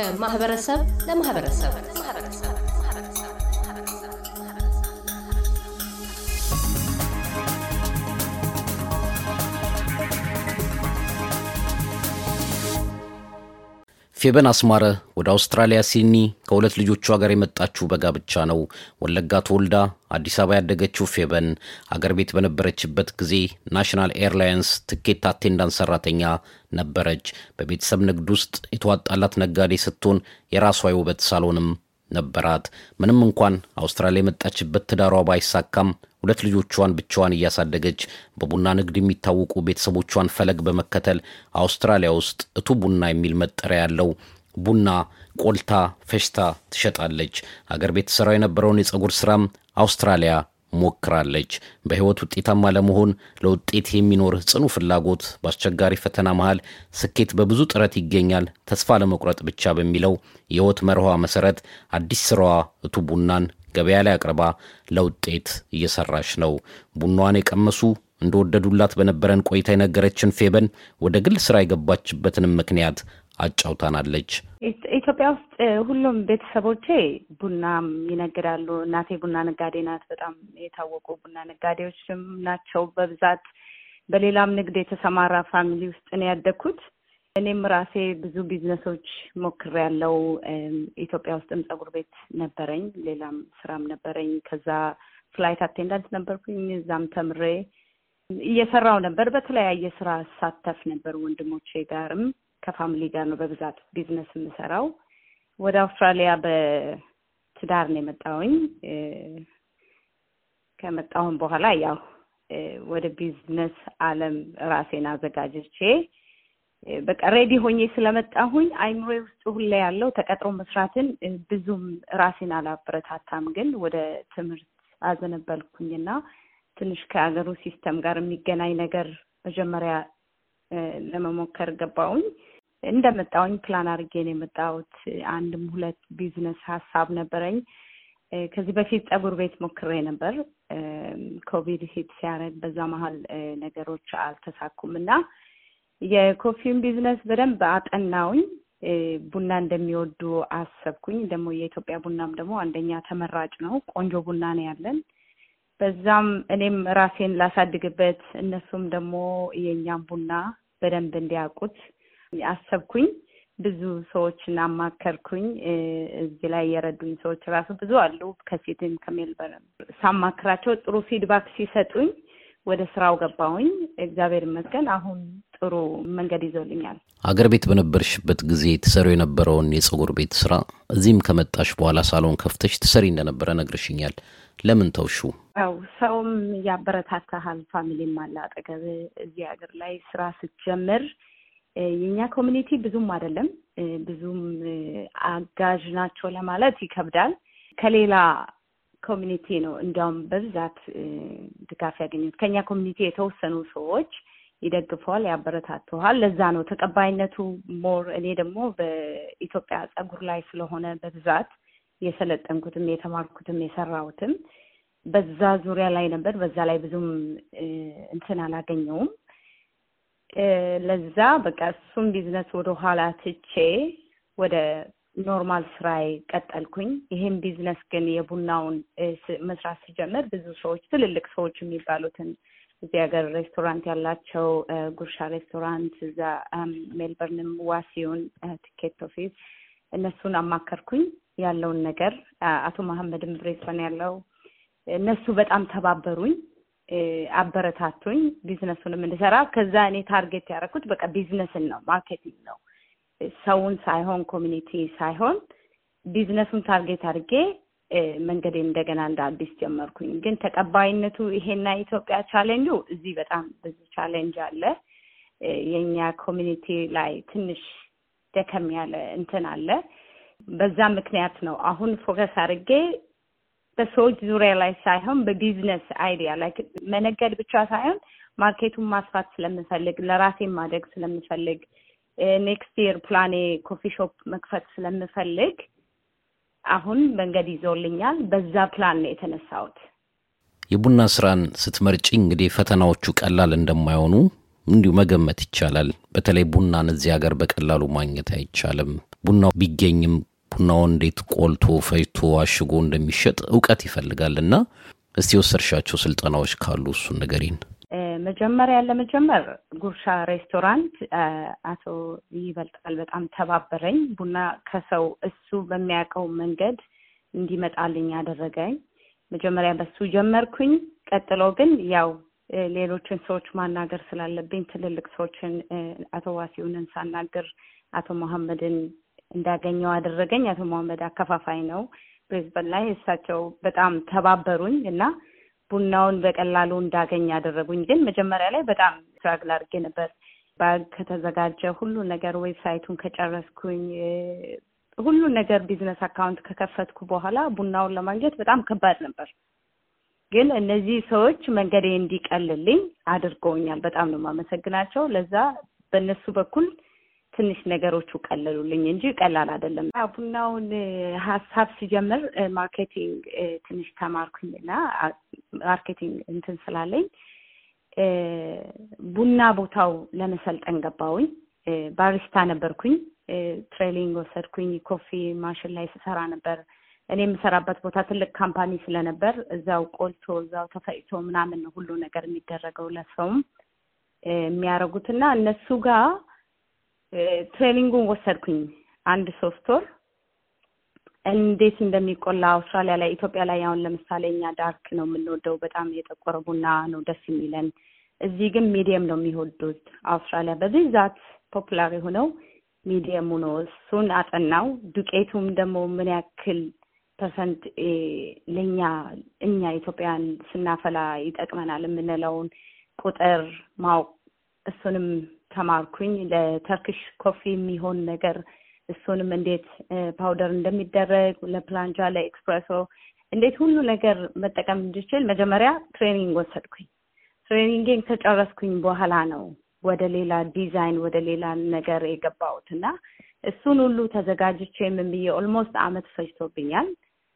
ከማህበረሰብ ለማህበረሰብ ፌበን አስማረ ወደ አውስትራሊያ ሲድኒ ከሁለት ልጆቿ ጋር የመጣችው በጋብቻ ነው። ወለጋ ተወልዳ አዲስ አበባ ያደገችው ፌበን አገር ቤት በነበረችበት ጊዜ National Airlines flight attendant ሰራተኛ ነበረች። በቤተሰብ ንግድ ውስጥ የተዋጣላት ነጋዴ ስትሆን የራሷ የውበት ሳሎንም ነበራት። ምንም እንኳን አውስትራሊያ የመጣችበት ትዳሯ ባይሳካም ሁለት ልጆቿን ብቻዋን እያሳደገች በቡና ንግድ የሚታወቁ ቤተሰቦቿን ፈለግ በመከተል አውስትራሊያ ውስጥ እቱ ቡና የሚል መጠሪያ ያለው ቡና ቆልታ ፈሽታ ትሸጣለች። አገር ቤት ትሰራው የነበረውን የፀጉር ስራም አውስትራሊያ ሞክራለች። በሕይወት ውጤታማ ለመሆን ለውጤት የሚኖር ጽኑ ፍላጎት በአስቸጋሪ ፈተና መሃል ስኬት በብዙ ጥረት ይገኛል፣ ተስፋ ለመቁረጥ ብቻ በሚለው የሕይወት መርኋ መሰረት አዲስ ስራዋ እቱ ቡናን ገበያ ላይ አቅርባ ለውጤት እየሰራች ነው። ቡናዋን የቀመሱ እንደወደዱላት በነበረን ቆይታ የነገረችን ፌበን ወደ ግል ስራ የገባችበትንም ምክንያት አጫውታናለች። ኢትዮጵያ ውስጥ ሁሉም ቤተሰቦቼ ቡናም ይነግዳሉ። እናቴ ቡና ነጋዴ ናት። በጣም የታወቁ ቡና ነጋዴዎችም ናቸው በብዛት። በሌላም ንግድ የተሰማራ family ውስጥ ነው ያደግኩት። እኔም ራሴ ብዙ ቢዝነሶች ሞክሬያለሁ። ኢትዮጵያ ውስጥም ፀጉር ቤት ነበረኝ፣ ሌላም ስራም ነበረኝ። ከዛ flight attendant ነበርኩኝ። እዛም ተምሬ እየሰራው ነበር። በተለያየ ስራ ሳተፍ ነበር። ወንድሞቼ ጋርም ከ family ጋር ነው በብዛት ቢዝነስ የምሰራው። ወደ አውስትራሊያ በትዳር ነው የመጣሁኝ። ከመጣሁም በኋላ ያው ወደ ቢዝነስ አለም ራሴን አዘጋጅቼ በቃ ready ሆኜ ስለመጣሁኝ አይምሮዬ ውስጥ ሁሌ ያለው ተቀጥሮ መስራትን ብዙም ራሴን አላበረታታም፣ ግን ወደ ትምህርት አዘነበልኩኝና ትንሽ ከሀገሩ system ጋር የሚገናኝ ነገር መጀመሪያ ለመሞከር ገባሁኝ። እንደመጣውኝ ፕላን አድርጌ ነው የመጣሁት። አንድም ሁለት ቢዝነስ ሀሳብ ነበረኝ። ከዚህ በፊት ፀጉር ቤት ሞክሬ ነበር። ኮቪድ hit ሲያደርግ በዛ መሀል ነገሮች አልተሳኩም እና የ coffee ውን business በደንብ አጠናሁኝ። ቡና እንደሚወዱ አሰብኩኝ። ደግሞ የኢትዮጵያ ቡናም ደግሞ አንደኛ ተመራጭ ነው። ቆንጆ ቡና ነው ያለን። በዛም እኔም ራሴን ላሳድግበት እነሱም ደግሞ የእኛም ቡና በደንብ እንዲያውቁት አሰብኩኝ። ብዙ ሰዎችን አማከርኩኝ። እዚህ ላይ የረዱኝ ሰዎች ራሱ ብዙ አሉ። ከሲድኒ ከሜልበርን ሳማክራቸው ጥሩ feedback ሲሰጡኝ ወደ ስራው ገባሁኝ። እግዚአብሔር ይመስገን አሁን ጥሩ መንገድ ይዞልኛል። አገር ቤት በነበርሽበት ጊዜ ትሰሩ የነበረውን የፀጉር ቤት ስራ እዚህም ከመጣሽ በኋላ ሳሎን ከፍተሽ ትሰሪ እንደነበረ ነግርሽኛል። ለምን ተውሹ? ያው ሰውም ያበረታታሃል፣ family ም አለ አጠገብ። እዚህ ሀገር ላይ ስራ ስትጀምር የእኛ community ብዙም አይደለም፣ ብዙም አጋዥ ናቸው ለማለት ይከብዳል። ከሌላ community ነው እንዲያውም በብዛት ድጋፍ ያገኘሁት። ከኛ community የተወሰኑ ሰዎች ይደግፈዋል፣ ያበረታተዋል። ለዛ ነው ተቀባይነቱ more። እኔ ደግሞ በኢትዮጵያ ፀጉር ላይ ስለሆነ በብዛት የሰለጠንኩትም የተማርኩትም የሰራሁትም በዛ ዙሪያ ላይ ነበር። በዛ ላይ ብዙም እንትን አላገኘሁም። ለዛ በቃ እሱም ቢዝነስ ወደ ኋላ ትቼ ወደ normal ስራዬ ቀጠልኩኝ። ይሄን ቢዝነስ ግን የቡናውን መስራት ሲጀምር ብዙ ሰዎች ትልልቅ ሰዎች የሚባሉትን እዚህ ሀገር ሬስቶራንት ያላቸው ጉርሻ ሬስቶራንት፣ እዛ ሜልበርንም ዋሲውን ticket office እነሱን አማከርኩኝ። ያለውን ነገር አቶ መሐመድም ብሬስበን ያለው። እነሱ በጣም ተባበሩኝ፣ አበረታቱኝ ቢዝነሱንም እንድሰራ። ከዛ እኔ target ያደረኩት በቃ ቢዝነስን ነው marketing ነው ሰውን ሳይሆን community ሳይሆን business ኡን target አድርጌ መንገዴን እንደገና እንደ አዲስ ጀመርኩኝ። ግን ተቀባይነቱ ይሄና ኢትዮጵያ ቻሌንጁ እዚህ በጣም ብዙ challenge አለ። የእኛ community ላይ ትንሽ ደከም ያለ እንትን አለ። በዛ ምክንያት ነው አሁን focus አድርጌ በሰዎች ዙሪያ ላይ ሳይሆን በ business idea ላይ መነገድ ብቻ ሳይሆን market ኡን ማስፋት ስለምፈልግ ለራሴን ማደግ ስለምፈልግ next year plan ኤ coffee shop መክፈት ስለምፈልግ አሁን መንገድ ይዞልኛል። በዛ ፕላን ነው የተነሳሁት። የቡና ስራን ስትመርጪ እንግዲህ ፈተናዎቹ ቀላል እንደማይሆኑ እንዲሁ መገመት ይቻላል። በተለይ ቡናን እዚህ ሀገር በቀላሉ ማግኘት አይቻልም። ቡናው ቢገኝም ቡናውን እንዴት ቆልቶ ፈይቶ አሽጎ እንደሚሸጥ እውቀት ይፈልጋል እና እስቲ የወሰድሻቸው ስልጠናዎች ካሉ እሱን ንገሪን። መጀመሪያ ለመጀመር ጉርሻ ሬስቶራንት አቶ ይበልጣል በጣም ተባበረኝ። ቡና ከሰው እሱ በሚያውቀው መንገድ እንዲመጣልኝ ያደረገኝ። መጀመሪያ በሱ ጀመርኩኝ። ቀጥሎ ግን ያው ሌሎችን ሰዎች ማናገር ስላለብኝ ትልልቅ ሰዎችን አቶ ዋሲውንን ሳናገር አቶ መሐመድን እንዳገኘው አደረገኝ። አቶ መሐመድ አከፋፋይ ነው ብሬዝበን ላይ። እሳቸው በጣም ተባበሩኝ እና ቡናውን በቀላሉ እንዳገኝ ያደረጉኝ። ግን መጀመሪያ ላይ በጣም struggle አድርጌ ነበር። bag ከተዘጋጀ ሁሉ ነገር website ኡን ከጨረስኩኝ ሁሉ ነገር business account ከከፈትኩ በኋላ ቡናውን ለማግኘት በጣም ከባድ ነበር። ግን እነዚህ ሰዎች መንገዴ እንዲቀልልኝ አድርገውኛል። በጣም ነው የማመሰግናቸው። ለዛ በእነሱ በኩል ትንሽ ነገሮቹ ቀለሉልኝ እንጂ ቀላል አይደለም። ቡናውን ሀሳብ ሲጀምር marketing ትንሽ ተማርኩኝና marketing እንትን ስላለኝ ቡና ቦታው ለመሰልጠን ገባሁኝ። barista ነበርኩኝ። training ወሰድኩኝ። coffee machine ላይ ስሰራ ነበር። እኔ የምሰራበት ቦታ ትልቅ company ስለነበር እዛው ቆልቶ እዛው ተፈጭቶ ምናምን ሁሉ ነገር የሚደረገው ለሰውም የሚያደርጉትና እነሱ ጋር training ኡን ወሰድኩኝ አንድ ሶስት ወር። እንዴት እንደሚቆላ አውስትራሊያ ላይ ኢትዮጵያ ላይ አሁን ለምሳሌ እኛ dark ነው የምንወደው በጣም የጠቆረ ቡና ነው ደስ የሚለን። እዚህ ግን medium ነው የሚወዱት። አውስትራሊያ በብዛት popular የሆነው medium ኡ ነው። እሱን አጠናው። ዱቄቱም ደግሞ ምን ያክል percent ለእኛ እኛ ኢትዮጵያን ስናፈላ ይጠቅመናል የምንለውን ቁጥር ማወቅ እሱንም ተማርኩኝ። ለ Turkish coffee የሚሆን ነገር እሱንም እንዴት powder እንደሚደረግ ለ plunger፣ ለኤክስፕሬሶ እንዴት ሁሉ ነገር መጠቀም እንድችል መጀመሪያ training ወሰድኩኝ። training ን ከጨረስኩኝ በኋላ ነው ወደ ሌላ ዲዛይን ወደ ሌላ ነገር የገባሁት እና እሱን ሁሉ ተዘጋጅቼ ምን ብዬ almost አመት ፈጅቶብኛል።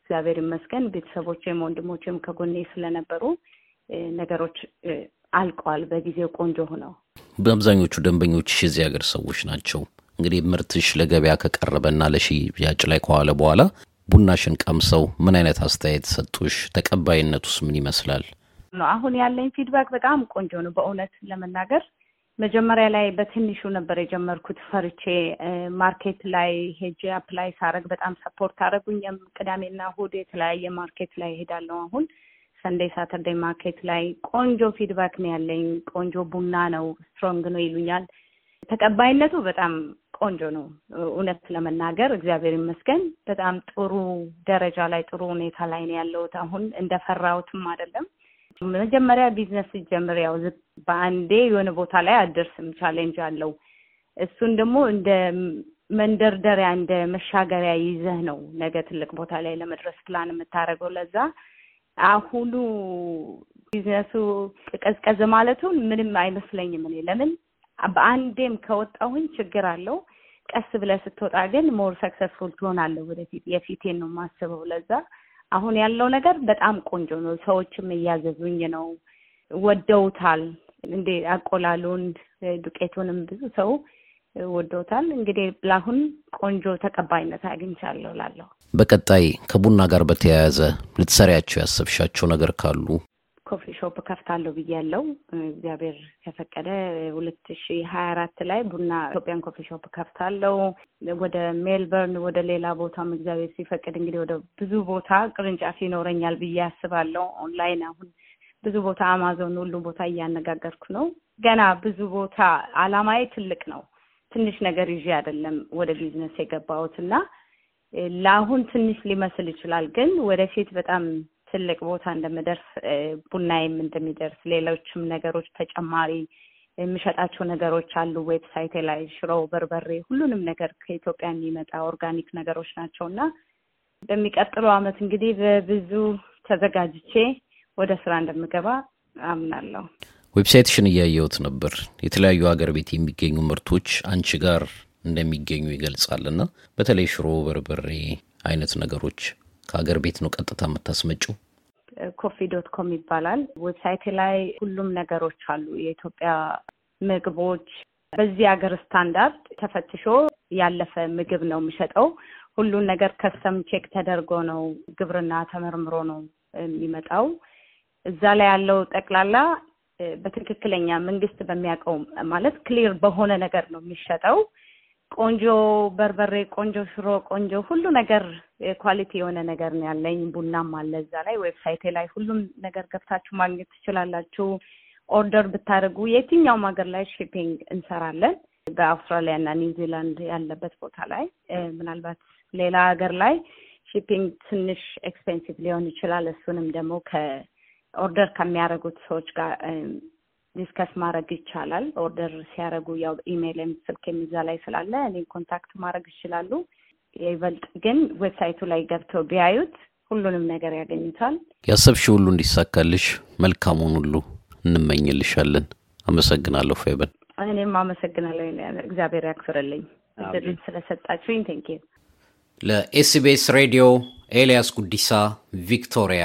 እግዚአብሔር ይመስገን ቤተሰቦቼም ወንድሞቼም ከጎኔ ስለነበሩ ነገሮች አልቀዋል በጊዜው ቆንጆ ሆነው። በአብዛኞቹ ደንበኞችሽ የዚህ ሀገር ሰዎች ናቸው። እንግዲህ ምርትሽ ለገበያ ከቀረበና ለሽያጭ ላይ ከዋለ በኋላ ቡናሽን ቀምሰው ምን አይነት አስተያየት ሰጡሽ? ተቀባይነቱስ ምን ይመስላል? አሁን ያለኝ feedback በጣም ቆንጆ ነው። በእውነት ለመናገር መጀመሪያ ላይ በትንሹ ነበር የጀመርኩት ፈርቼ market ላይ ሄጄ apply ሳረግ በጣም support አደረጉኝም። ቅዳሜና እሑድ የተለያየ market ላይ እሄዳለሁ። አሁን Sunday Saturday market ላይ ቆንጆ feedback ነው ያለኝ። ቆንጆ ቡና ነው፣ strong ነው ይሉኛል። ተቀባይነቱ በጣም ቆንጆ ነው። እውነት ለመናገር እግዚአብሔር ይመስገን በጣም ጥሩ ደረጃ ላይ ጥሩ ሁኔታ ላይ ነው ያለሁት። አሁን እንደፈራሁትም አይደለም። መጀመሪያ ቢዝነስ ሲጀምር ያው በአንዴ የሆነ ቦታ ላይ አደርስም፣ challenge አለው። እሱን ደግሞ እንደ መንደርደሪያ እንደ መሻገሪያ ይዘህ ነው ነገ ትልቅ ቦታ ላይ ለመድረስ ፕላን የምታደርገው። ለዛ አሁኑ ቢዝነሱ ቀዝቀዝ ማለቱን ምንም አይመስለኝም እኔ ለምን በአንዴም ከወጣሁኝ ችግር አለው። ቀስ ብለህ ስትወጣ ግን more successful ትሆናለህ ወደፊት። የፊቴን ነው የማስበው። ለዛ አሁን ያለው ነገር በጣም ቆንጆ ነው። ሰዎችም እያዘዙኝ ነው፣ ወደውታል። እንዴ አቆላሉን ዱቄቱንም ብዙ ሰው ወደውታል። እንግዲህ ለአሁን ቆንጆ ተቀባይነት አግኝቻለሁ ላለሁ በቀጣይ ከቡና ጋር በተያያዘ ልትሰሪያቸው ያሰብሻቸው ነገር ካሉ coffee shop ከፍታለሁ ብያለሁ። እግዚአብሔር ከፈቀደ ሁለት ሺ ሀያ አራት ላይ ቡና ኢትዮጵያን coffee shop ከፍታለሁ። ወደ ሜልበርን ወደ ሌላ ቦታም እግዚአብሔር ሲፈቅድ እንግዲህ ወደ ብዙ ቦታ ቅርንጫፍ ይኖረኛል ብዬ አስባለሁ። ኦንላይን አሁን ብዙ ቦታ አማዞን ሁሉ ቦታ እያነጋገርኩ ነው። ገና ብዙ ቦታ አላማዬ ትልቅ ነው። ትንሽ ነገር ይዤ አይደለም ወደ ቢዝነስ የገባሁት እና ለአሁን ትንሽ ሊመስል ይችላል፣ ግን ወደፊት በጣም ትልቅ ቦታ እንደምደርስ ቡናዬም እንደሚደርስ ሌሎችም ነገሮች ተጨማሪ የምሸጣቸው ነገሮች አሉ። website ኤ ላይ ሽሮ፣ በርበሬ፣ ሁሉንም ነገር ከኢትዮጵያ የሚመጣ organic ነገሮች ናቸው እና በሚቀጥለው ዓመት እንግዲህ በብዙ ተዘጋጅቼ ወደ ስራ እንደምገባ አምናለሁ። website ሽን እያየሁት ነበር። የተለያዩ ሀገር ቤት የሚገኙ ምርቶች አንቺ ጋር እንደሚገኙ ይገልጻል እና በተለይ ሽሮ፣ በርበሬ አይነት ነገሮች ከሀገር ቤት ነው ቀጥታ የምታስመጪው? coffee dot com ይባላል። website ላይ ሁሉም ነገሮች አሉ። የኢትዮጵያ ምግቦች በዚህ ሀገር ስታንዳርድ ተፈትሾ ያለፈ ምግብ ነው የምሸጠው። ሁሉን ነገር custom check ተደርጎ ነው ግብርና ተመርምሮ ነው የሚመጣው። እዛ ላይ ያለው ጠቅላላ በትክክለኛ መንግስት በሚያውቀው ማለት clear በሆነ ነገር ነው የሚሸጠው። ቆንጆ በርበሬ፣ ቆንጆ ሽሮ፣ ቆንጆ ሁሉ ነገር quality የሆነ ነገር ነው ያለኝ። ቡናም አለ እዛ ላይ website ኤ ላይ ሁሉም ነገር ገብታችሁ ማግኘት ትችላላችሁ። order ብታደርጉ የትኛውም ሀገር ላይ shipping እንሰራለን። በአውስትራሊያ እና ኒውዚላንድ ያለበት ቦታ ላይ ምናልባት ሌላ ሀገር ላይ shipping ትንሽ expensive ሊሆን ይችላል። እሱንም ደግሞ ከ order ከሚያደርጉት ሰዎች ጋር discuss ማድረግ ይቻላል። order ሲያደርጉ ያው ኢሜይልም ስልክም እዛ ላይ ስላለ እኔ contact ማድረግ ይችላሉ። ይበልጥ ግን website ኡ ላይ ገብተው ቢያዩት ሁሉንም ነገር ያገኙታል። ያሰብሽ ሁሉ እንዲሳካልሽ መልካሙን ሁሉ እንመኝልሻለን። አመሰግናለሁ ፌበን። እኔም አመሰግናለሁ። እግዚአብሔር ያክብርልኝ እድሉን ስለሰጣችሁኝ። thank you ለ SBS ሬዲዮ ኤልያስ ጉዲሳ ቪክቶሪያ።